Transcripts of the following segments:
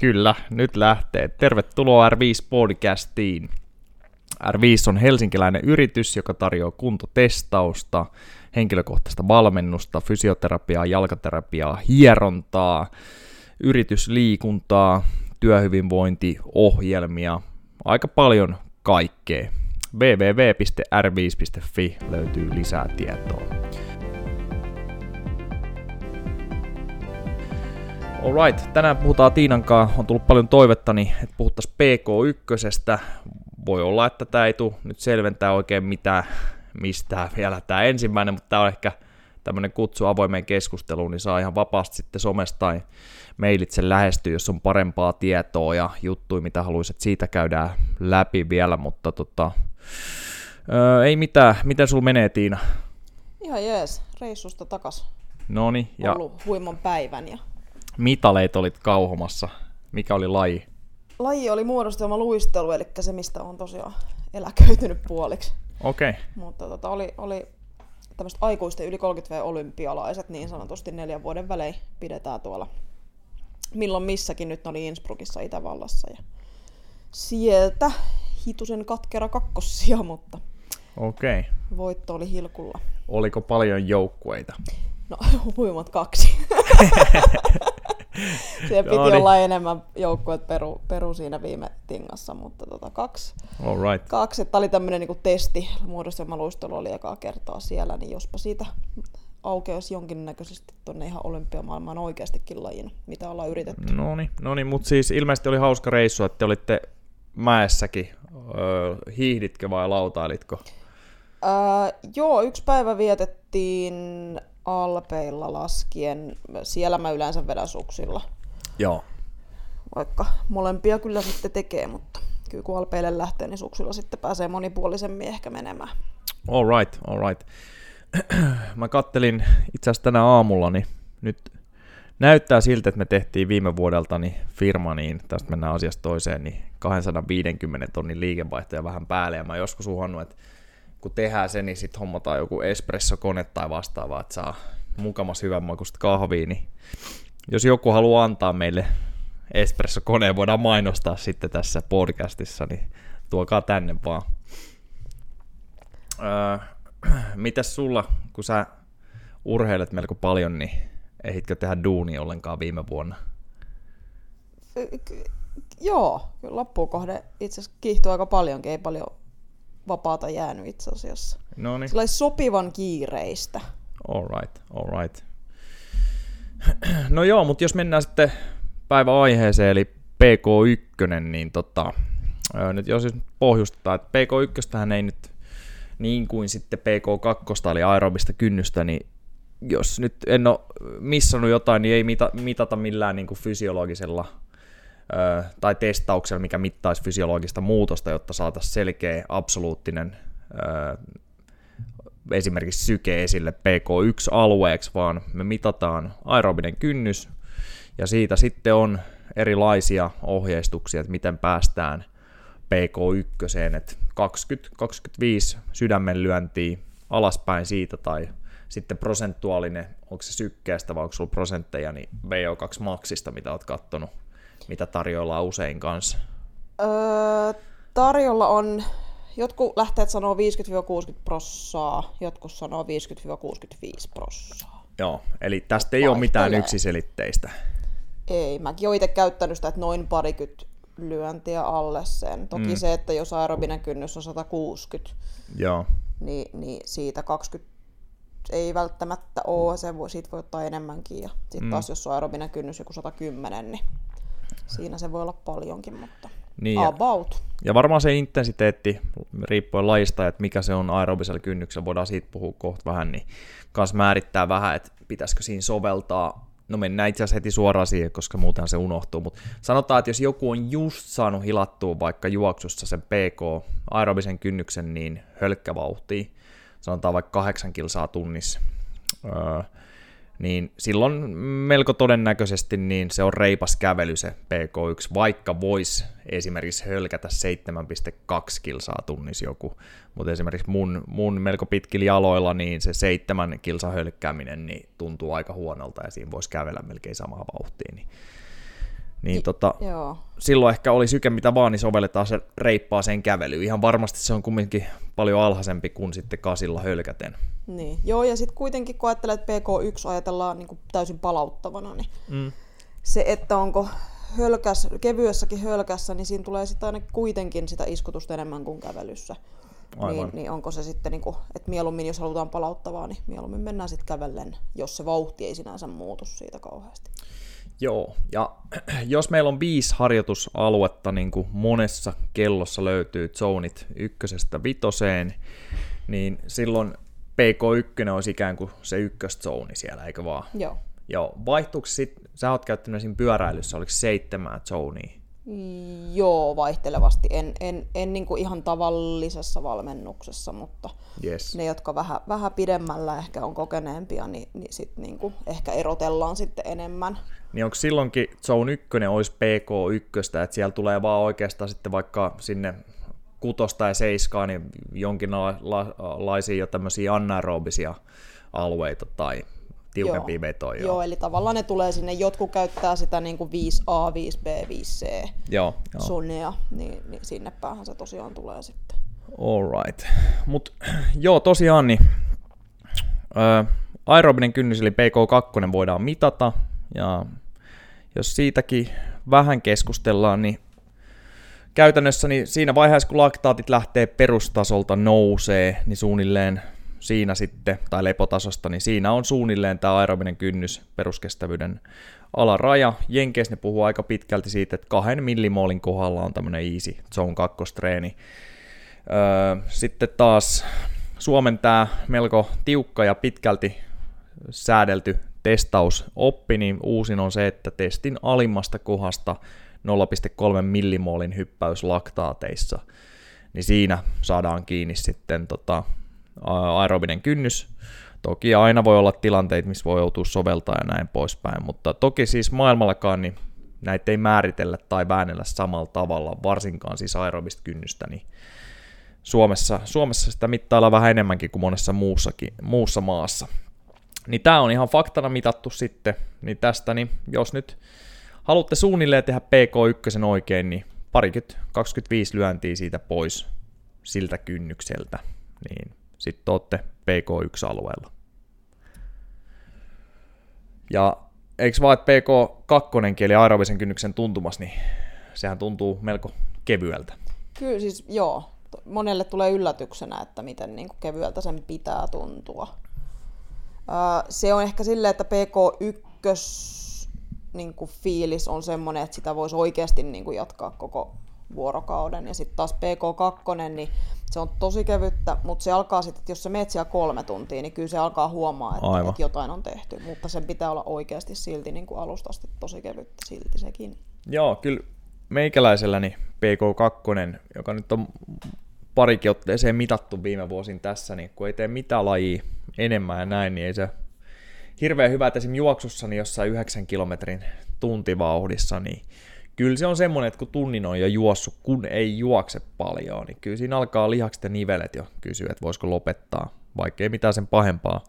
Kyllä, nyt lähtee. Tervetuloa R5-podcastiin. R5 on helsinkiläinen yritys, joka tarjoaa kuntotestausta, henkilökohtaista valmennusta, fysioterapiaa, jalkaterapiaa, hierontaa, yritysliikuntaa, työhyvinvointiohjelmia, aika paljon kaikkea. www.r5.fi löytyy lisää tietoa. Alright, tänään puhutaan Tiinan kanssa, on tullut paljon toivettani, että puhuttaisiin PK1. Voi olla, että tämä ei tule nyt selventää oikein mitään, mistä vielä tämä ensimmäinen, mutta tämä on ehkä tämmöinen kutsu avoimeen keskusteluun, niin saa ihan vapaasti sitten somesta tai mailitse lähestyä, jos on parempaa tietoa ja juttuja, mitä haluaisit, siitä käydään läpi vielä, mutta tota, öö, ei mitään. Miten sul menee, Tiina? Ihan jees, reissusta takas. Noni, ja ollut huiman päivän ja mitaleit olit kauhomassa? Mikä oli laji? Laji oli muodostelma luistelu, eli se mistä on tosiaan eläköitynyt puoliksi. Okei. Okay. Mutta tota, oli, oli tämmöiset aikuisten yli 30 olympialaiset niin sanotusti neljän vuoden välein pidetään tuolla milloin missäkin nyt oli Innsbruckissa Itävallassa ja sieltä hitusen katkera kakkossia, mutta Okei. Okay. voitto oli hilkulla. Oliko paljon joukkueita? No, huimat kaksi. Siellä piti Noni. olla enemmän joukkueet peru, peru siinä viime tingassa, mutta tota, kaksi. All right. Kaksi, että oli tämmöinen niin testi, muodostelmaluistelu oli ekaa kertaa siellä, niin jospa siitä aukeaisi jonkinnäköisesti tuonne ihan olympiamaailmaan oikeastikin lajina, mitä ollaan yritetty. No niin, mutta siis ilmeisesti oli hauska reissu, että te olitte mäessäkin. Öö, hiihditkö vai lautailitko? Öö, joo, yksi päivä vietettiin Alpeilla laskien. Siellä mä yleensä vedän suksilla. Joo. Vaikka molempia kyllä sitten tekee, mutta kyllä kun Alpeille lähtee, niin suksilla sitten pääsee monipuolisemmin ehkä menemään. All right, all right. Mä kattelin itse asiassa tänä aamulla, niin nyt näyttää siltä, että me tehtiin viime vuodelta niin firma, niin tästä mennään asiasta toiseen, niin 250 tonnin liikevaihtoja vähän päälle, ja mä joskus uhannut, että kun tehdään se, niin sitten hommataan joku espresso-kone tai vastaava, että saa mukamas hyvän makusta kahvia, niin jos joku haluaa antaa meille espresso-koneen, voidaan mainostaa sitten tässä podcastissa, niin tuokaa tänne vaan. Öö, mitäs sulla, kun sä urheilet melko paljon, niin ehitkö tehdä duuni ollenkaan viime vuonna? Joo, loppuun kohde itse asiassa kiihtyi aika paljonkin, ei paljon vapaata jäänyt itse asiassa. No niin. Sillä sopivan kiireistä. All right, all right. No joo, mutta jos mennään sitten päiväaiheeseen, eli PK1, niin tota, nyt jos pohjustetaan, että PK1 ei nyt niin kuin sitten PK2 eli aerobista kynnystä, niin jos nyt en ole missannut jotain, niin ei mitata millään niin kuin fysiologisella tai testauksella, mikä mittaisi fysiologista muutosta, jotta saataisiin selkeä absoluuttinen esimerkiksi syke esille PK1-alueeksi, vaan me mitataan aerobinen kynnys, ja siitä sitten on erilaisia ohjeistuksia, että miten päästään PK1, että 20-25 sydämen lyöntiä alaspäin siitä, tai sitten prosentuaalinen, onko se sykkeestä vai onko sulla prosentteja, niin VO2 maksista, mitä olet kattonut mitä tarjolla usein kanssa? Öö, tarjolla on, jotkut lähteet sanoo 50-60 prossaa, jotkut sanoo 50-65 prossaa. Joo, eli tästä ei ole mitään yksiselitteistä. Ei, mäkin olen itse käyttänyt sitä, että noin parikymmentä lyöntiä alle sen. Toki mm. se, että jos aerobinen kynnys on 160, Joo. Niin, niin siitä 20 ei välttämättä ole, se voi, siitä voi ottaa enemmänkin. Ja sitten mm. taas jos on aerobinen kynnys joku 110, niin Siinä se voi olla paljonkin, mutta niin about. Ja, ja varmaan se intensiteetti, riippuen lajista, että mikä se on aerobisella kynnyksellä, voidaan siitä puhua kohta vähän, niin kans määrittää vähän, että pitäisikö siinä soveltaa. No mennään itse asiassa heti suoraan siihen, koska muuten se unohtuu, mutta sanotaan, että jos joku on just saanut hilattua vaikka juoksussa sen PK, aerobisen kynnyksen, niin hölkkävauhtia, sanotaan vaikka kahdeksan kilsaa tunnissa, öö, niin silloin melko todennäköisesti niin se on reipas kävely se PK1, vaikka voisi esimerkiksi hölkätä 7,2 kilsaa tunnissa joku, mutta esimerkiksi mun, mun melko pitkillä jaloilla niin se 7 kilsa hölkkääminen niin tuntuu aika huonolta ja siinä voisi kävellä melkein samaa vauhtia, niin Niin tota, Joo. silloin ehkä oli syke mitä vaan, niin sovelletaan se reippaaseen kävelyyn. Ihan varmasti se on kumminkin paljon alhaisempi kuin sitten kasilla hölkäten. Niin. Joo, ja sitten kuitenkin kun ajattelee, että PK1 ajatellaan niin kuin täysin palauttavana, niin Mm. se, että onko hölkäs, kevyessäkin hölkässä, niin siinä tulee sitten aina kuitenkin sitä iskutusta enemmän kuin kävelyssä. Aivan. Niin, niin onko se sitten, niin kuin, että mieluummin jos halutaan palauttavaa, niin mieluummin mennään sitten kävellen, jos se vauhti ei sinänsä muutu siitä kauheasti. Joo, ja jos meillä on viisi harjoitusaluetta, niin kuin monessa kellossa löytyy zonit ykkösestä vitoseen, niin silloin PK1 olisi ikään kuin se ykköszoni siellä, eikö vaan? Joo. Joo, vaihtuuko sitten, sä oot käyttänyt siinä pyöräilyssä, oliko seitsemän zonia? Joo, vaihtelevasti. En, en, en niin kuin ihan tavallisessa valmennuksessa, mutta Yes. ne, jotka vähän, vähän pidemmällä ehkä on kokeneempia, niin, niin sit niin kuin ehkä erotellaan sitten enemmän. Niin onko silloinkin Zone 1 olisi PK1, että siellä tulee vaan oikeastaan sitten vaikka sinne kutosta ja seiskaa, niin jonkinlaisia jo tämmöisiä anaerobisia alueita tai tiukempia Joo. vetoja. Joo, eli tavallaan ne tulee sinne, jotkut käyttää sitä niin kuin 5A, 5B, 5C joo, joo. sunnia, niin, niin sinne päähän se tosiaan tulee sitten. Alright. Mut joo, tosiaan niin ää, aerobinen kynnys eli PK2 voidaan mitata ja jos siitäkin vähän keskustellaan, niin käytännössä niin siinä vaiheessa, kun laktaatit lähtee perustasolta nousee, niin suunnilleen siinä sitten, tai lepotasosta, niin siinä on suunnilleen tämä aerobinen kynnys peruskestävyyden alaraja. Jenkeissä ne puhuu aika pitkälti siitä, että kahden millimoolin kohdalla on tämmöinen easy zone 2 treeni. Öö, sitten taas Suomen tämä melko tiukka ja pitkälti säädelty testausoppi, niin uusin on se, että testin alimmasta kohdasta 0,3 millimoolin hyppäys laktaateissa, niin siinä saadaan kiinni sitten tota, aerobinen kynnys. Toki aina voi olla tilanteita, missä voi joutua soveltaa ja näin poispäin, mutta toki siis maailmallakaan niin näitä ei määritellä tai väännellä samalla tavalla, varsinkaan siis aerobista kynnystä, niin Suomessa, Suomessa sitä mittaillaan vähän enemmänkin kuin monessa muussakin, muussa maassa. Niin tämä on ihan faktana mitattu sitten, niin tästä, niin jos nyt haluatte suunnilleen tehdä PK1 oikein, niin parikymmentä, 25 lyöntiä siitä pois siltä kynnykseltä, niin sitten olette PK1-alueella. Ja eikö vaan, että PK2 eli aerobisen kynnyksen tuntumas, niin sehän tuntuu melko kevyeltä. Kyllä siis joo, monelle tulee yllätyksenä, että miten niin kuin kevyeltä sen pitää tuntua. Se on ehkä silleen, että PK1 niin kuin fiilis on semmoinen, että sitä voisi oikeasti niin kuin jatkaa koko vuorokauden. Ja sitten taas PK2, niin se on tosi kevyttä, mutta se alkaa sitten, että jos sä meet siellä kolme tuntia, niin kyllä se alkaa huomaa, että, Aivan. että jotain on tehty. Mutta sen pitää olla oikeasti silti niin kuin alusta asti tosi kevyttä silti sekin. Joo, kyllä meikäläiselläni PK2, joka nyt on parikin otteeseen mitattu viime vuosin tässä, niin kun ei tee mitään lajia enemmän ja näin, niin ei se hirveän hyvä, että esimerkiksi juoksussa niin jossain 9 kilometrin tuntivauhdissa, niin kyllä se on semmoinen, että kun tunnin on jo juossut, kun ei juokse paljon, niin kyllä siinä alkaa lihakset ja nivelet jo kysyä, että voisiko lopettaa, vaikka ei mitään sen pahempaa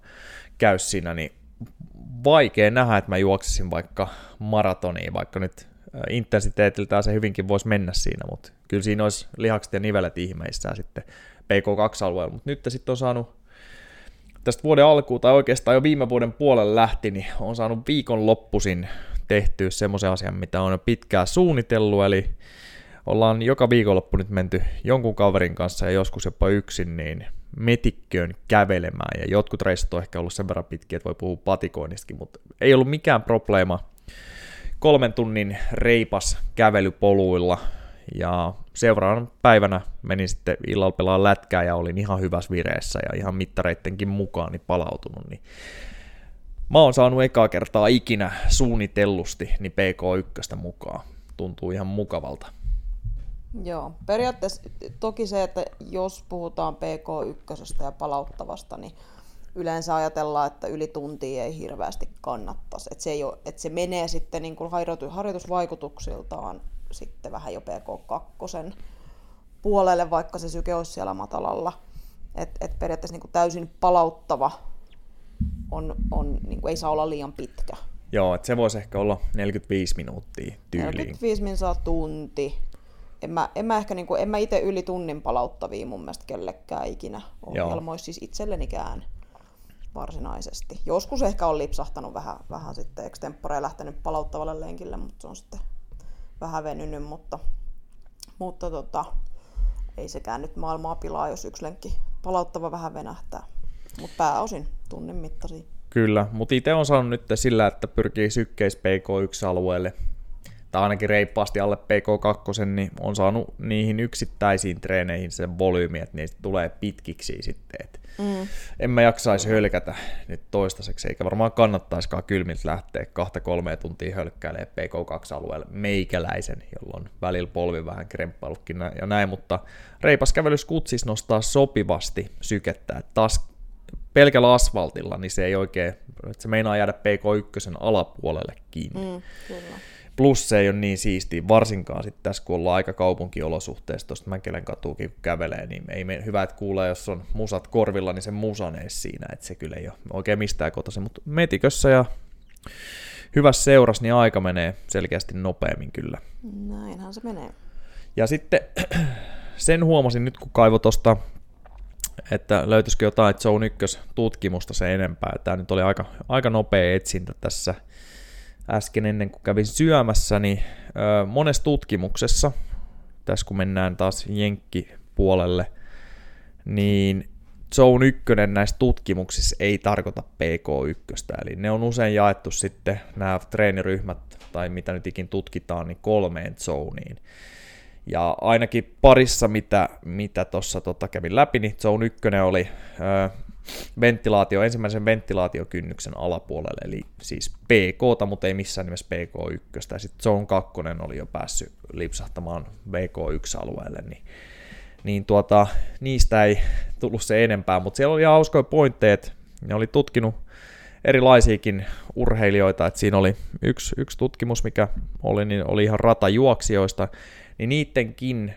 käy siinä, niin vaikea nähdä, että mä juoksisin vaikka maratoniin, vaikka nyt intensiteetiltään se hyvinkin voisi mennä siinä, mutta kyllä siinä olisi lihakset ja nivelet ihmeissään sitten PK2-alueella, mutta nyt sitten on saanut tästä vuoden alkuun, tai oikeastaan jo viime vuoden puolelle lähti, niin on saanut viikon loppuisin tehtyä semmoisen asian, mitä on jo pitkään suunnitellut, eli ollaan joka viikonloppu nyt menty jonkun kaverin kanssa ja joskus jopa yksin, niin metikköön kävelemään, ja jotkut reissut on ehkä ollut sen verran pitkiä, että voi puhua patikoinnistakin, mutta ei ollut mikään probleema. Kolmen tunnin reipas kävelypoluilla, ja seuraavana päivänä menin sitten illalla pelaa lätkää ja olin ihan hyvässä vireessä ja ihan mittareittenkin mukaan niin palautunut, niin mä oon saanut ekaa kertaa ikinä suunnitellusti niin PK1 mukaan. Tuntuu ihan mukavalta. Joo, periaatteessa toki se, että jos puhutaan PK1 ja palauttavasta, niin yleensä ajatellaan, että yli tuntia ei hirveästi kannattaisi. Että se, ei ole, että se menee sitten niin kuin harjoitu- harjoitusvaikutuksiltaan sitten vähän jo PK2 puolelle, vaikka se syke olisi siellä matalalla. Et, et periaatteessa niin kuin täysin palauttava on, on, niin kuin ei saa olla liian pitkä. Joo, että se voisi ehkä olla 45 minuuttia tyyliin. 45 minsaa tunti. En mä, en mä ehkä niinku, en mä itse yli tunnin palauttavia mun mielestä kellekään ikinä ohjelmoisi siis itsellenikään varsinaisesti. Joskus ehkä on lipsahtanut vähän, vähän sitten extempore lähtenyt palauttavalle lenkille, mutta se on sitten vähän venynyt, mutta, mutta tota, ei sekään nyt maailmaa pilaa, jos yksi lenkki palauttava vähän venähtää. Mutta pääosin tunnin mittaisia. Kyllä, mutta itse on saanut nyt sillä, että pyrkii sykkeis PK1-alueelle tai ainakin reippaasti alle PK2, niin on saanut niihin yksittäisiin treeneihin sen volyymi, että niistä tulee pitkiksi sitten. Et mm. En mä jaksaisi hölkätä nyt toistaiseksi, eikä varmaan kannattaisikaan kylmiltä lähteä kahta kolmea tuntia hölkkäilemään PK2-alueelle meikäläisen, jolloin välillä polvi vähän kremppailutkin ja näin, mutta reipas kävelys kutsis nostaa sopivasti sykettä, että taas pelkällä asfaltilla, niin se ei oikein, että se meinaa jäädä PK1 alapuolelle kiinni. Mm, kyllä. Plus se ei ole niin siistiä, varsinkaan sitten tässä, kun ollaan aika kaupunkiolosuhteessa, tuosta Mäkelän katuukin kun kävelee, niin ei mene hyvä, että kuulee, jos on musat korvilla, niin se musan ees siinä, että se kyllä ei ole oikein mistään kotoisin, mutta metikössä ja hyvässä seurassa, niin aika menee selkeästi nopeammin kyllä. Näinhän se menee. Ja sitten sen huomasin nyt, kun kaivo tuosta, että löytyisikö jotain Zone 1 tutkimusta se enempää. Tämä nyt oli aika, aika nopea etsintä tässä – äsken ennen kuin kävin syömässä, niin monessa tutkimuksessa, tässä kun mennään taas jenkkipuolelle, niin Zone 1 näissä tutkimuksissa ei tarkoita PK1, eli ne on usein jaettu sitten nämä treeniryhmät, tai mitä nyt ikin tutkitaan, niin kolmeen zoneen. Ja ainakin parissa, mitä, mitä tuossa tota kävin läpi, niin Zone 1 oli ventilaatio, ensimmäisen ventilaatiokynnyksen alapuolelle, eli siis PK, mutta ei missään nimessä PK1. Ja sitten Zone 2 oli jo päässyt lipsahtamaan VK1-alueelle, niin, niin tuota, niistä ei tullut se enempää, mutta siellä oli ihan hauskoja pointteja, ne oli tutkinut erilaisiakin urheilijoita, että siinä oli yksi, yksi tutkimus, mikä oli, niin oli ihan ratajuoksijoista, niin niidenkin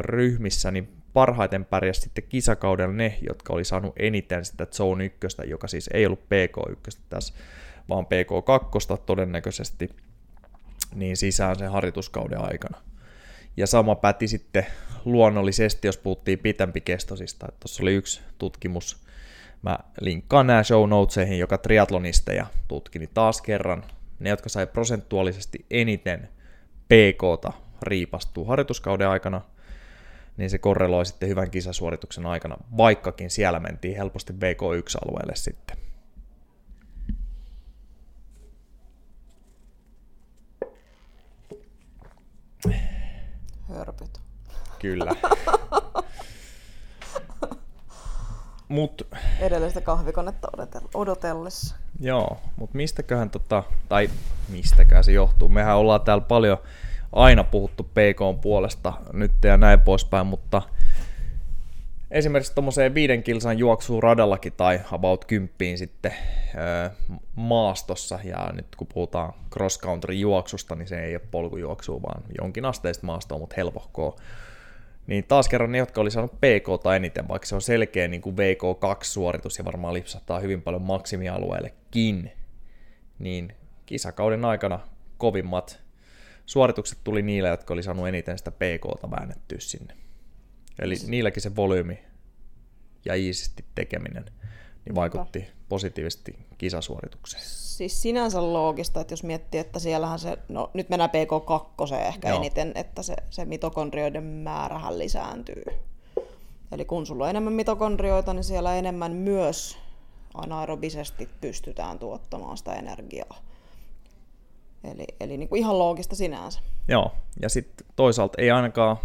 ryhmissä niin parhaiten pärjäsi sitten kisakaudella ne, jotka oli saanut eniten sitä Zone 1, joka siis ei ollut PK1 tässä, vaan PK2 todennäköisesti, niin sisään sen harjoituskauden aikana. Ja sama päti sitten luonnollisesti, jos puhuttiin pitempikestoisista. Tuossa oli yksi tutkimus, mä linkkaan nämä show notesihin, joka triatlonisteja tutki, niin taas kerran ne, jotka sai prosentuaalisesti eniten PKta riipastuu harjoituskauden aikana, niin se korreloi sitten hyvän kisasuorituksen aikana, vaikkakin siellä mentiin helposti VK1-alueelle sitten. Hörpyt. Kyllä. Mut, Edellistä kahvikonetta odotellessa. Joo, mutta mistäköhän tota, tai mistäkään se johtuu. Mehän ollaan täällä paljon aina puhuttu PK puolesta nyt ja näin poispäin, mutta esimerkiksi tuommoiseen viiden kilsan juoksuun radallakin tai about kymppiin sitten öö, maastossa, ja nyt kun puhutaan cross country juoksusta, niin se ei ole polkujuoksua, vaan jonkin asteista maastoa, mutta helpohkoa. Niin taas kerran ne, jotka oli saanut PK eniten, vaikka se on selkeä niin kuin VK2-suoritus ja varmaan lipsahtaa hyvin paljon maksimialueellekin, niin kisakauden aikana kovimmat suoritukset tuli niille, jotka oli saanut eniten sitä PKta väännettyä sinne. Eli niilläkin se volyymi ja iisisti tekeminen niin vaikutti positiivisesti kisasuoritukseen. Siis sinänsä loogista, että jos miettii, että siellähän se, no nyt mennään PK2 ehkä Joo. eniten, että se, se mitokondrioiden määrähän lisääntyy. Eli kun sulla on enemmän mitokondrioita, niin siellä enemmän myös anaerobisesti pystytään tuottamaan sitä energiaa. Eli, eli niin kuin ihan loogista sinänsä. Joo, ja sitten toisaalta ei ainakaan,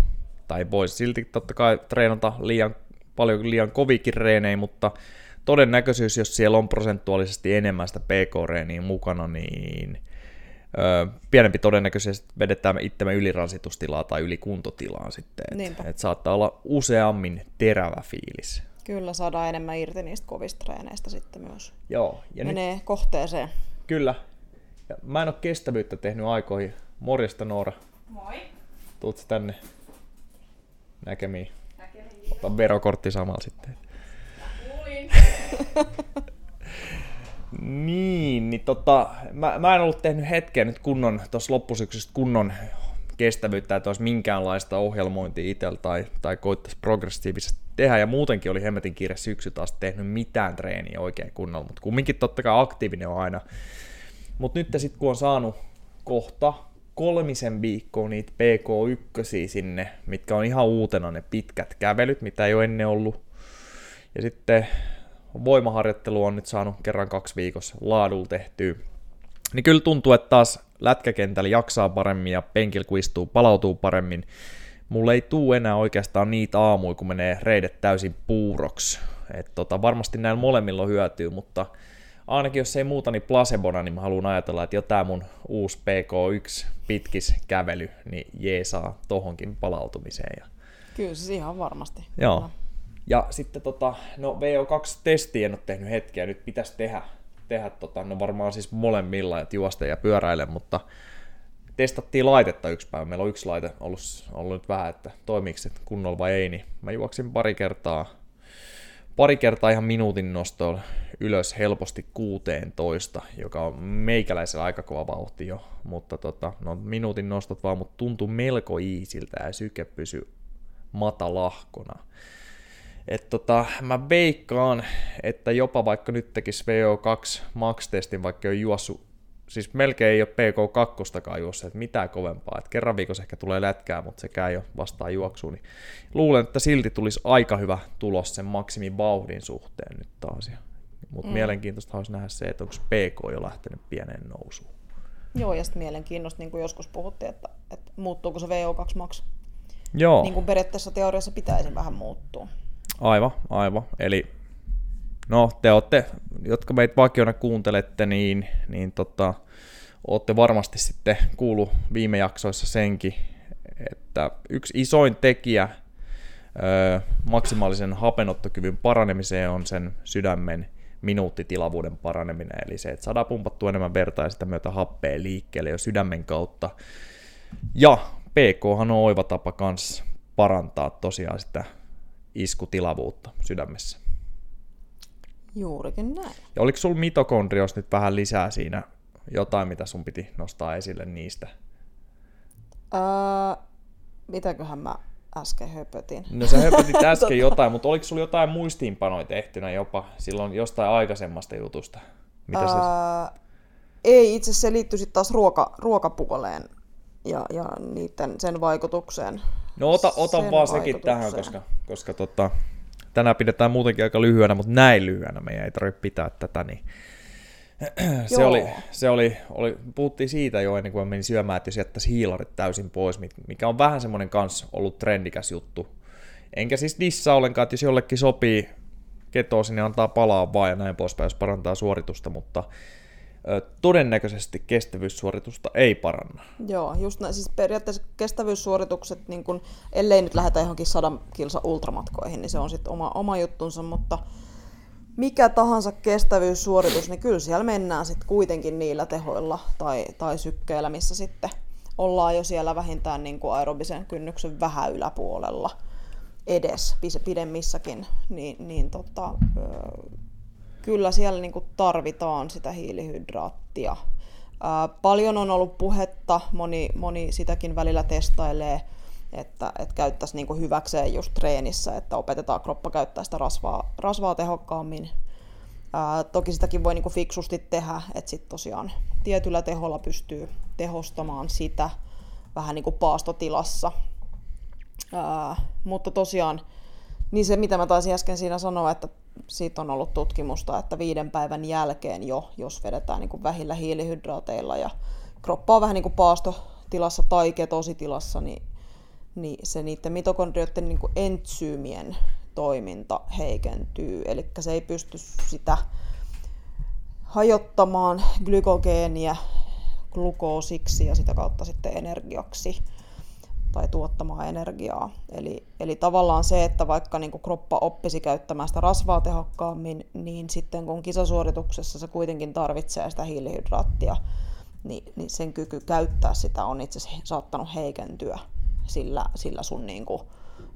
tai voisi silti totta kai treenata liian paljon liian kovikin reenejä, mutta todennäköisyys, jos siellä on prosentuaalisesti enemmän sitä pk-reeniä mukana, niin ö, pienempi todennäköisesti vedetään itsemme yliransitustila tai ylikuntotilaan sitten. Että et saattaa olla useammin terävä fiilis. Kyllä, saadaan enemmän irti niistä kovista treeneistä sitten myös. Joo. Ja Menee nyt, kohteeseen. Kyllä, ja mä en ole kestävyyttä tehnyt aikoihin. Morjesta Noora. Moi. Tuutko tänne näkemiin? Näkemiin. Ota verokortti samalla sitten. Kuulin. Niin, niin tota, mä, mä en ollut tehnyt hetkeä nyt kunnon, tuossa loppusyksystä kunnon kestävyyttä, että olisi minkäänlaista ohjelmointia itsellä tai, tai koittaisi progressiivisesti tehdä, ja muutenkin oli hemmetin kiire syksy taas tehnyt mitään treeniä oikein kunnolla, mutta kumminkin totta kai aktiivinen on aina. Mutta nyt sitten kun on saanut kohta kolmisen viikkoa niitä PK1 sinne, mitkä on ihan uutena ne pitkät kävelyt, mitä ei ole ennen ollut. Ja sitten voimaharjoittelu on nyt saanut kerran kaksi viikossa laadulla tehtyä. Niin kyllä tuntuu, että taas lätkäkentällä jaksaa paremmin ja penkillä kun istuu, palautuu paremmin. Mulle ei tuu enää oikeastaan niitä aamuja, kun menee reidet täysin puuroksi. Et tota, varmasti näillä molemmilla on hyötyä, mutta ainakin jos ei muuta, niin placebona, niin mä haluan ajatella, että jo tää mun uusi PK1 pitkis kävely, niin jeesaa tohonkin palautumiseen. Ja... Kyllä siis ihan varmasti. Joo. Ja sitten tota, no VO2-testiä en ole tehnyt hetkeä, nyt pitäisi tehdä, tehdä tota, no varmaan siis molemmilla, että juosta ja pyöräile, mutta testattiin laitetta yksi päivä. Meillä on yksi laite ollut, ollut nyt vähän, että toimiiko se kunnolla vai ei, niin mä juoksin pari kertaa, pari kertaa ihan minuutin nostolla ylös helposti 16, joka on meikäläisellä aika kova vauhti jo, mutta tota, no minuutin nostot vaan, mutta tuntui melko iisiltä ja syke pysyi matalahkona. Et tota, mä veikkaan, että jopa vaikka nyt tekisi VO2 max-testin, vaikka ole juossut, siis melkein ei ole PK2 juossa, että mitään kovempaa, että kerran viikossa ehkä tulee lätkää, mutta sekään ei ole vastaan juoksuun, niin luulen, että silti tulisi aika hyvä tulos sen maksimin vauhdin suhteen nyt taas. Mutta mm. mielenkiintoista olisi nähdä se, että onko PK jo lähtenyt pieneen nousuun. Joo, ja sitten mielenkiintoista, niin kuin joskus puhuttiin, että, että muuttuuko se VO2 max. Joo. Niin kuin periaatteessa teoriassa pitäisi vähän muuttua. Aivan, aivan. Eli no te olette, jotka meitä vakiona kuuntelette, niin, niin tota, olette varmasti sitten kuulu viime jaksoissa senkin, että yksi isoin tekijä ö, maksimaalisen hapenottokyvyn paranemiseen on sen sydämen minuuttitilavuuden paraneminen, eli se, että saadaan pumpattua enemmän verta ja sitä myötä happea liikkeelle jo sydämen kautta. Ja PK on oiva tapa kanssa parantaa tosiaan sitä iskutilavuutta sydämessä. Juurikin näin. Ja oliko sulla mitokondrios nyt vähän lisää siinä jotain, mitä sun piti nostaa esille niistä? Öö, mitäköhän mä äsken höpötin? No sä höpötit äsken jotain, mutta oliko sulla jotain muistiinpanoja tehtynä jopa silloin jostain aikaisemmasta jutusta? Mitä öö, se... Ei, itse se liittyy sitten taas ruoka, ruokapuoleen ja, ja niiden, sen vaikutukseen. No ota, ota vaan sekin tähän, koska, koska tota, tänään pidetään muutenkin aika lyhyenä, mutta näin lyhyenä meidän ei tarvitse pitää tätä, niin se, oli, se oli, oli, puhuttiin siitä jo ennen kuin menin syömään, että jos jättäisi hiilarit täysin pois, mikä on vähän semmoinen kans ollut trendikäs juttu. Enkä siis dissaa ollenkaan, että jos jollekin sopii ketoosi, niin antaa palaa vaan ja näin poispäin, jos parantaa suoritusta, mutta todennäköisesti kestävyyssuoritusta ei paranna. Joo, just näin. Siis periaatteessa kestävyyssuoritukset, niin kun, ellei nyt lähdetä johonkin sadan kilsa ultramatkoihin, niin se on sitten oma, oma juttunsa, mutta mikä tahansa kestävyyssuoritus, niin kyllä siellä mennään sitten kuitenkin niillä tehoilla tai, tai sykkeillä, missä sitten ollaan jo siellä vähintään niin kuin aerobisen kynnyksen vähän yläpuolella edes pidemmissäkin, niin, niin tota, kyllä siellä niin kuin tarvitaan sitä hiilihydraattia. Ää, paljon on ollut puhetta, moni, moni sitäkin välillä testailee, että, että käyttäisi niin kuin hyväkseen just treenissä, että opetetaan kroppa käyttää sitä rasvaa, rasvaa tehokkaammin. Ää, toki sitäkin voi niin kuin fiksusti tehdä, että sitten tosiaan tietyllä teholla pystyy tehostamaan sitä vähän niin kuin paastotilassa. Ää, mutta tosiaan, niin se mitä mä taisin äsken siinä sanoa, että siitä on ollut tutkimusta, että viiden päivän jälkeen jo, jos vedetään niin kuin vähillä hiilihydraateilla ja kroppa on vähän niin kuin paastotilassa tai ketositilassa, niin, niin se niiden mitokondrioiden niin kuin entsyymien toiminta heikentyy. Eli se ei pysty sitä hajottamaan glykogeenia glukoosiksi ja sitä kautta sitten energiaksi tai tuottamaan energiaa. Eli, eli tavallaan se, että vaikka niin kuin kroppa oppisi käyttämään sitä rasvaa tehokkaammin, niin sitten kun kisasuorituksessa se kuitenkin tarvitsee sitä hiilihydraattia, niin, niin sen kyky käyttää sitä on itse asiassa saattanut heikentyä sillä, sillä sun niin kuin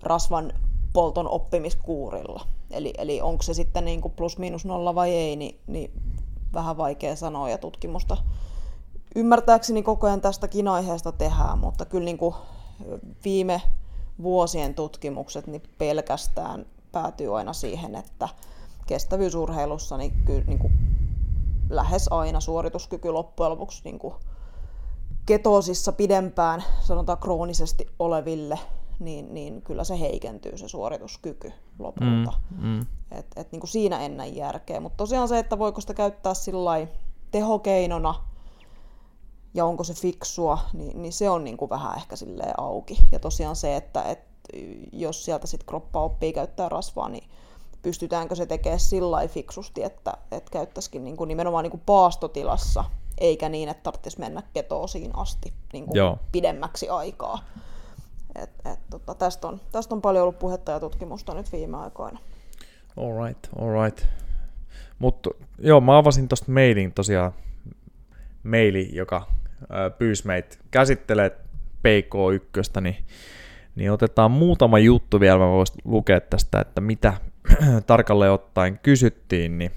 rasvan polton oppimiskuurilla. Eli, eli onko se sitten niin kuin plus miinus nolla vai ei, niin, niin vähän vaikea sanoa ja tutkimusta ymmärtääkseni koko ajan tästäkin aiheesta tehdään, mutta kyllä niin kuin viime vuosien tutkimukset niin pelkästään päätyy aina siihen, että kestävyysurheilussa niin kyllä niin kuin lähes aina suorituskyky loppujen lopuksi niin kuin ketoosissa pidempään, sanotaan kroonisesti oleville, niin, niin kyllä se heikentyy se suorituskyky lopulta. Mm, mm. Et, et niin kuin siinä en näe järkeä. Mutta tosiaan se, että voiko sitä käyttää sillä tehokeinona ja onko se fiksua, niin, niin se on niin kuin vähän ehkä silleen auki. Ja tosiaan se, että et, jos sieltä sitten kroppa oppii käyttää rasvaa, niin pystytäänkö se tekemään sillä fiksusti, että, että käyttäisikin niin kuin nimenomaan niin kuin paastotilassa, eikä niin, että tarvitsisi mennä ketoosiin asti niin kuin pidemmäksi aikaa. Et, et, tota, tästä, on, tästä on paljon ollut puhetta ja tutkimusta nyt viime aikoina. All right, all right. Mutta joo, mä avasin tuosta mailin tosiaan, maili, joka pyysi meitä käsittelee PK1, niin, niin otetaan muutama juttu vielä, mä voisin lukea tästä, että mitä tarkalleen ottaen kysyttiin, niin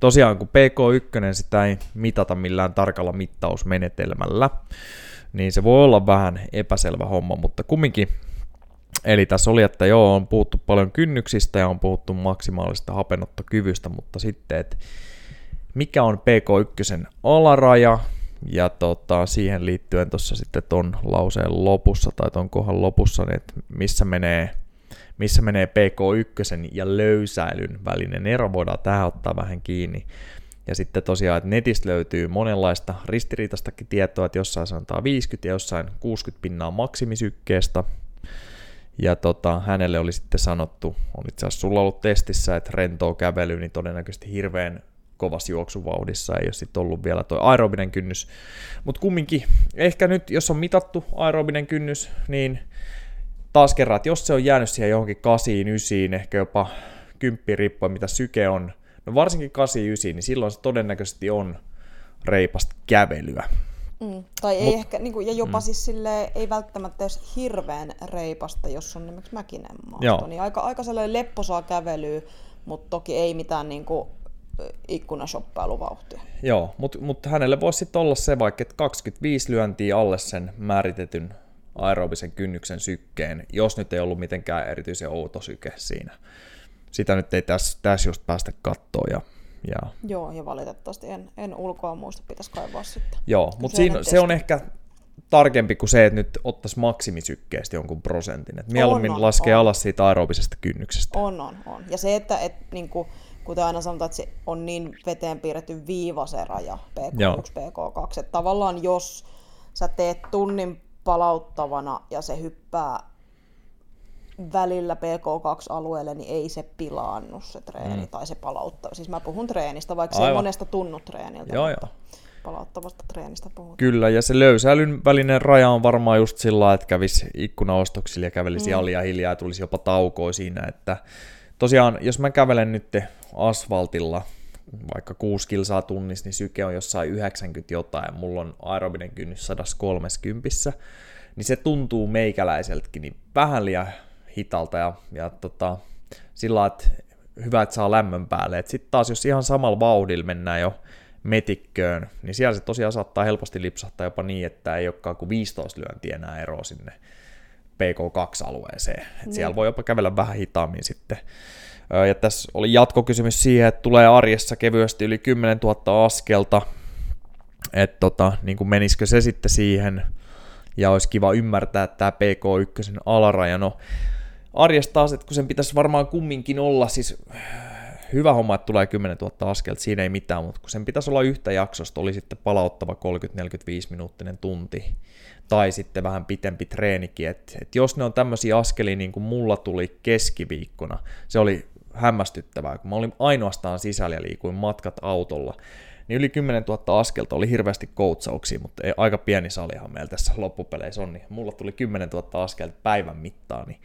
tosiaan kun PK1 sitä ei mitata millään tarkalla mittausmenetelmällä, niin se voi olla vähän epäselvä homma, mutta kumminkin Eli tässä oli, että joo, on puhuttu paljon kynnyksistä ja on puhuttu maksimaalista hapenottokyvystä, mutta sitten, että mikä on PK1 alaraja, ja tota, siihen liittyen tuossa sitten ton lauseen lopussa tai ton kohan lopussa, niin että missä menee, missä menee PK1 ja löysäilyn välinen ero, voidaan tähän ottaa vähän kiinni. Ja sitten tosiaan, että netistä löytyy monenlaista ristiriitastakin tietoa, että jossain sanotaan 50 ja jossain 60 pinnaa maksimisykkeestä. Ja tota, hänelle oli sitten sanottu, on itse asiassa sulla ollut testissä, että rentoa kävely, niin todennäköisesti hirveän kovassa juoksuvauhdissa, ei ole sitten ollut vielä tuo aerobinen kynnys. Mutta kumminkin, ehkä nyt jos on mitattu aerobinen kynnys, niin taas kerran, että jos se on jäänyt siihen johonkin 8, 9, ehkä jopa 10 riippuen mitä syke on, no varsinkin 8, 9, niin silloin se todennäköisesti on reipasta kävelyä. Mm, tai ei Mut, ehkä, niin kuin, ja jopa mm. siis sille ei välttämättä edes hirveän reipasta, jos on esimerkiksi mäkinen maasto. Niin aika, aika sellainen lepposaa kävelyä, mutta toki ei mitään niin kuin, ikkunashoppailuvauhtia. Joo, mutta mut hänelle voisi sitten olla se vaikka, että 25 lyöntiä alle sen määritetyn aerobisen kynnyksen sykkeen, jos nyt ei ollut mitenkään erityisen outo syke siinä. Sitä nyt ei tässä, tässä just päästä kattoon. Ja, ja... Joo, ja valitettavasti en, en ulkoa muista, pitäisi kaivaa sitten. Joo, mutta siinä, se on ehkä tarkempi kuin se, että nyt ottaisi maksimisykkeestä jonkun prosentin. Et mieluummin on, on, laskee on. alas siitä aerobisesta kynnyksestä. On, on, on. Ja se, että et, niin kuin, kuten aina sanotaan, että se on niin veteen piirretty viiva se raja PK1, Joo. PK2. Että tavallaan jos sä teet tunnin palauttavana ja se hyppää välillä PK2-alueelle, niin ei se pilaannu se treeni mm. tai se palauttaa. Siis mä puhun treenistä, vaikka Aivan. se ei monesta tunnu treeniltä. Joo, joo. Palauttavasta treenistä puhutaan. Kyllä, ja se löysäilyn välinen raja on varmaan just sillä että kävisi ikkunaostoksilla ja kävelisi mm. alia hiljaa ja tulisi jopa taukoa siinä, että tosiaan, jos mä kävelen nyt asfaltilla vaikka 6 kilsaa tunnissa, niin syke on jossain 90 jotain, mulla on aerobinen kynnys 130, niin se tuntuu meikäläiseltäkin niin vähän liian hitalta ja, ja tota, sillä että hyvä, että saa lämmön päälle. Sitten taas, jos ihan samalla vauhdilla mennään jo metikköön, niin siellä se tosiaan saattaa helposti lipsahtaa jopa niin, että ei olekaan kuin 15 lyöntiä enää eroa sinne PK2-alueeseen. Et niin. Siellä voi jopa kävellä vähän hitaammin sitten. Ja tässä oli jatkokysymys siihen, että tulee arjessa kevyesti yli 10 000 askelta, että tota, niin kuin menisikö se sitten siihen, ja olisi kiva ymmärtää tämä PK1 alaraja. No, arjesta taas, että kun sen pitäisi varmaan kumminkin olla, siis hyvä homma, että tulee 10 000 askelta, siinä ei mitään, mutta kun sen pitäisi olla yhtä jaksosta, oli sitten palauttava 30-45 minuuttinen tunti, tai sitten vähän pitempi treenikin, että et jos ne on tämmöisiä askelia niin kuin mulla tuli keskiviikkona, se oli hämmästyttävää, kun mä olin ainoastaan sisällä ja liikuin matkat autolla, niin yli 10 000 askelta oli hirveästi koutsauksia, mutta ei, aika pieni salihan meillä tässä loppupeleissä on, niin mulla tuli 10 000 askelta päivän mittaan, niin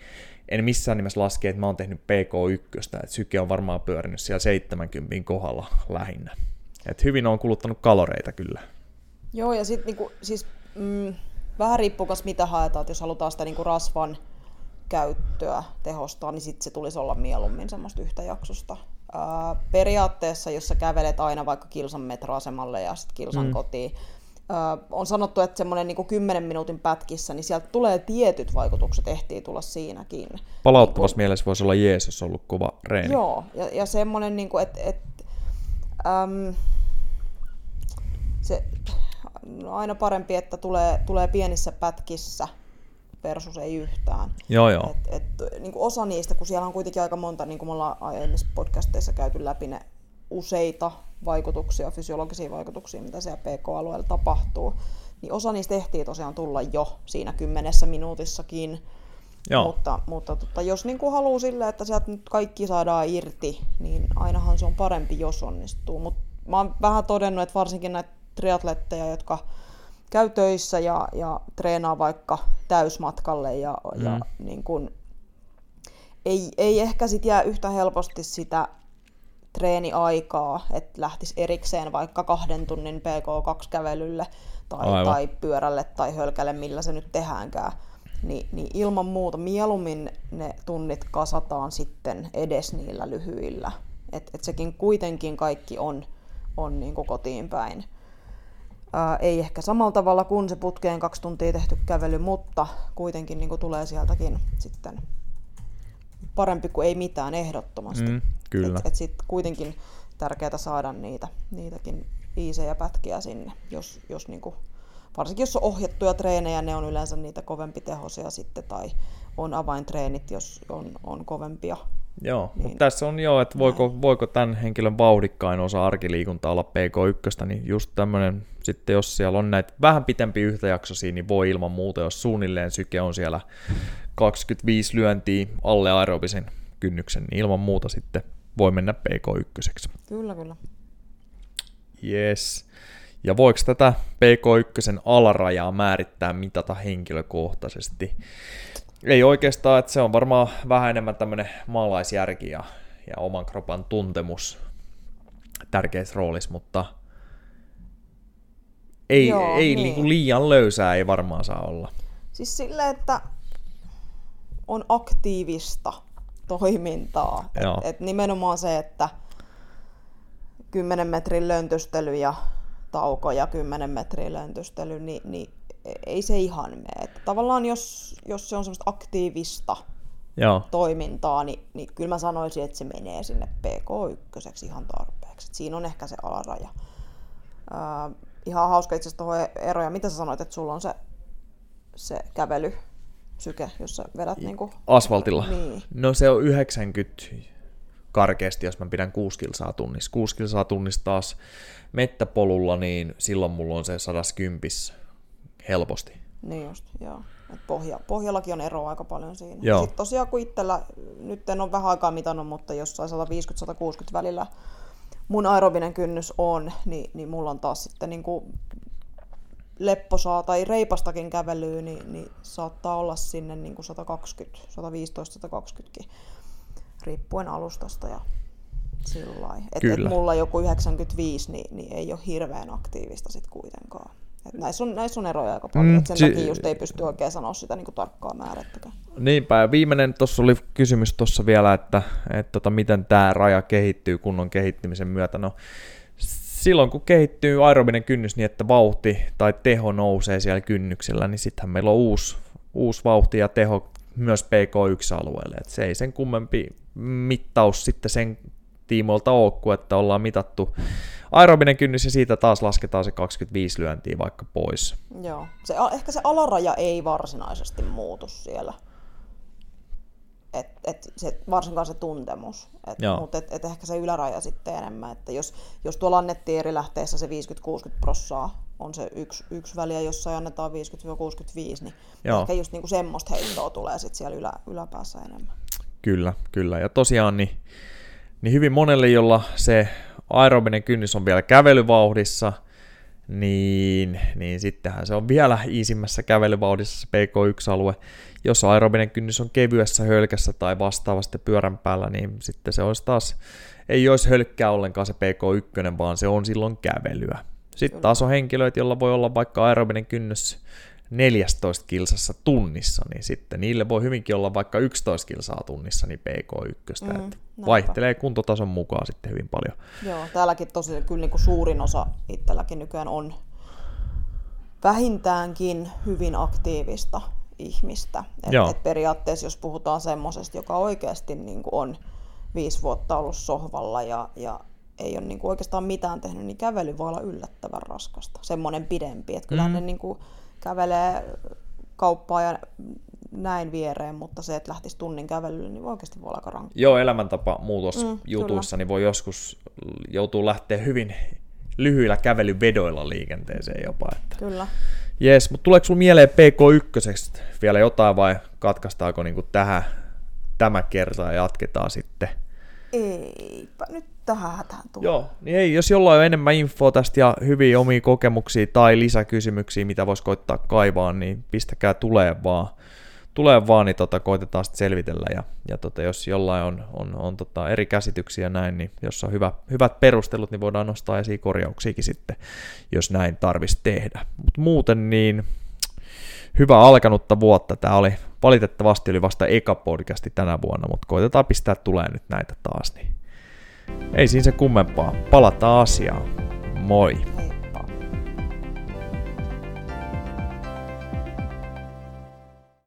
en missään nimessä laske, että mä oon tehnyt PK1, että syke on varmaan pyörinyt siellä 70 kohdalla lähinnä. Et hyvin on kuluttanut kaloreita kyllä. Joo, ja sitten niinku, siis, mm, vähän riippuu mitä haetaan, että jos halutaan sitä niinku rasvan käyttöä tehostaa, niin sitten se tulisi olla mieluummin semmoista yhtäjaksosta. Ää, periaatteessa, jos sä kävelet aina vaikka kilsan metroasemalle ja sitten kilsan mm. kotiin, ää, on sanottu, että semmoinen niin 10 minuutin pätkissä, niin sieltä tulee tietyt vaikutukset, ehtii tulla siinäkin. Palauttavassa niin kun... mielessä voisi olla jees, jos on ollut kova reeni. Joo, ja, ja semmoinen, niin että et, äm, se, no aina parempi, että tulee, tulee pienissä pätkissä versus ei yhtään. Joo, joo. Et, et, niin kuin osa niistä, kun siellä on kuitenkin aika monta, niin kuin me ollaan aiemmissa podcasteissa käyty läpi ne useita vaikutuksia, fysiologisia vaikutuksia, mitä siellä PK-alueella tapahtuu, niin osa niistä ehtii tosiaan tulla jo siinä kymmenessä minuutissakin. Joo. Mutta, mutta tota, jos niin kuin haluaa sille, että sieltä nyt kaikki saadaan irti, niin ainahan se on parempi, jos onnistuu. Mutta mä oon vähän todennut, että varsinkin näitä triatletteja, jotka käy töissä ja, ja treenaa vaikka täysmatkalle ja, mm. ja niin kun, ei, ei ehkä sit jää yhtä helposti sitä treeniaikaa, että lähtisi erikseen vaikka kahden tunnin PK2-kävelylle tai, tai pyörälle tai hölkälle, millä se nyt tehdäänkään. Ni, niin ilman muuta mieluummin ne tunnit kasataan sitten edes niillä lyhyillä. Et, et sekin kuitenkin kaikki on, on niin kotiin päin. Ää, ei ehkä samalla tavalla kuin se putkeen kaksi tuntia tehty kävely, mutta kuitenkin niin kuin tulee sieltäkin sitten parempi kuin ei mitään ehdottomasti. Mm, kyllä. Et, et sit kuitenkin tärkeää saada niitä, niitäkin iisejä pätkiä sinne, jos, jos niin kuin, varsinkin jos on ohjattuja treenejä, ne on yleensä niitä kovempi tehosia sitten, tai on avaintreenit, jos on, on kovempia Joo, niin, mutta tässä on jo, että voiko, voiko tämän henkilön vauhdikkain osa arkiliikunta olla PK1, niin just tämmöinen, sitten jos siellä on näitä vähän pitempi yhtäjaksoisia, niin voi ilman muuta, jos suunnilleen syke on siellä 25 lyöntiä alle aerobisen kynnyksen, niin ilman muuta sitten voi mennä PK1. Kyllä, kyllä. Yes. Ja voiko tätä PK1 alarajaa määrittää, mitata henkilökohtaisesti? Ei oikeastaan, että se on varmaan vähän enemmän tämmöinen maalaisjärki ja, ja oman kropan tuntemus tärkeässä roolissa, mutta ei, Joo, ei niin. Niin liian löysää ei varmaan saa olla. Siis sille, että on aktiivista toimintaa. Et, et nimenomaan se, että 10 metrin löntystely ja tauko ja 10 metrin löntystely, niin, niin ei se ihan mene. Että tavallaan jos, jos se on semmoista aktiivista Joo. toimintaa, niin, niin kyllä mä sanoisin, että se menee sinne PK1 ihan tarpeeksi. Et siinä on ehkä se alaraja. Äh, ihan hauska itse asiassa tuohon eroja. Mitä sä sanoit, että sulla on se, se kävely, syke, jos sä vedät niinku... Asfaltilla? Niin. No se on 90 karkeasti, jos mä pidän 6 kilsaa tunnissa. 6 kilsaa tunnissa taas mettäpolulla, niin silloin mulla on se 110 helposti. Niin just, joo. Et pohja, pohjallakin on eroa aika paljon siinä. Joo. Sitten tosiaan kun itsellä, nyt en ole vähän aikaa mitannut, mutta jossain 150-160 välillä mun aerobinen kynnys on, niin, niin mulla on taas sitten niin kuin lepposaa tai reipastakin kävelyä, niin, niin saattaa olla sinne niin kuin 120, 115-120 riippuen alustasta ja sillä et, et mulla joku 95, niin, niin ei ole hirveän aktiivista sitten kuitenkaan. Et näissä, on, näissä on eroja aika paljon, mm, sen si- takia just ei pysty oikein sanoa sitä niin kuin tarkkaa määrättäkään. Niinpä, ja viimeinen tuossa oli kysymys tuossa vielä, että, että tota, miten tämä raja kehittyy kunnon kehittymisen myötä. No, silloin kun kehittyy aerobinen kynnys niin, että vauhti tai teho nousee siellä kynnyksellä, niin sittenhän meillä on uusi, uusi vauhti ja teho myös PK1-alueelle. Et se ei sen kummempi mittaus sitten sen tiimoilta ole, että ollaan mitattu aerobinen kynnys ja siitä taas lasketaan se 25 lyöntiä vaikka pois. Joo. Se, ehkä se alaraja ei varsinaisesti muutu siellä. Et, et se, varsinkaan se tuntemus. Mutta et, et ehkä se yläraja sitten enemmän. Että jos, jos tuolla annettiin eri lähteessä se 50-60 prossaa on se yksi, yksi väliä, jossa annetaan 50-65, niin Joo. ehkä just niinku semmoista heittoa tulee sitten siellä ylä, yläpäässä enemmän. Kyllä, kyllä. Ja tosiaan niin, niin hyvin monelle, jolla se aerobinen kynnys on vielä kävelyvauhdissa, niin, niin sittenhän se on vielä iisimmässä kävelyvauhdissa se PK1-alue. Jos aerobinen kynnys on kevyessä hölkässä tai vastaavasti pyörän päällä, niin sitten se olisi taas, ei olisi hölkkää ollenkaan se PK1, vaan se on silloin kävelyä. Sitten taas on henkilöitä, joilla voi olla vaikka aerobinen kynnys 14 kilsassa tunnissa, niin sitten niille voi hyvinkin olla vaikka 11 kilsaa tunnissa niin PK1. Mm, että vaihtelee kuntotason mukaan sitten hyvin paljon. Joo, täälläkin tosi kyllä niin kuin suurin osa itselläkin nykyään on vähintäänkin hyvin aktiivista ihmistä. Et, et periaatteessa jos puhutaan semmoisesta, joka oikeasti niin kuin on viisi vuotta ollut sohvalla ja, ja ei ole niin kuin oikeastaan mitään tehnyt, niin kävely voi olla yllättävän raskasta. Semmoinen pidempi. Että kyllähän mm. ne niin kuin kävelee kauppaa ja näin viereen, mutta se, että lähtisi tunnin kävelylle, niin oikeasti voi olla aika rankkaa. Joo, elämäntapa muutos mm, jutuissa, niin voi joskus joutuu lähteä hyvin lyhyillä kävelyvedoilla liikenteeseen jopa. Että. Kyllä. Jes, mutta tuleeko sinulla mieleen PK1 vielä jotain vai katkaistaako niinku tähän tämä kerta ja jatketaan sitten? Eipä nyt tähän hätään tule. Joo, niin ei, jos jollain on enemmän infoa tästä ja hyviä omia kokemuksia tai lisäkysymyksiä, mitä voisi koittaa kaivaa, niin pistäkää tulee vaan. Tulee vaan, niin tota, koitetaan sitten selvitellä. Ja, ja tota, jos jollain on, on, on tota, eri käsityksiä näin, niin jos on hyvä, hyvät perustelut, niin voidaan nostaa esiin korjauksiakin sitten, jos näin tarvitsisi tehdä. Mutta muuten niin hyvä alkanutta vuotta. Tämä oli valitettavasti oli vasta eka podcasti tänä vuonna, mutta koitetaan pistää tulee nyt näitä taas. Niin ei siinä se kummempaa. Palataan asiaan. Moi!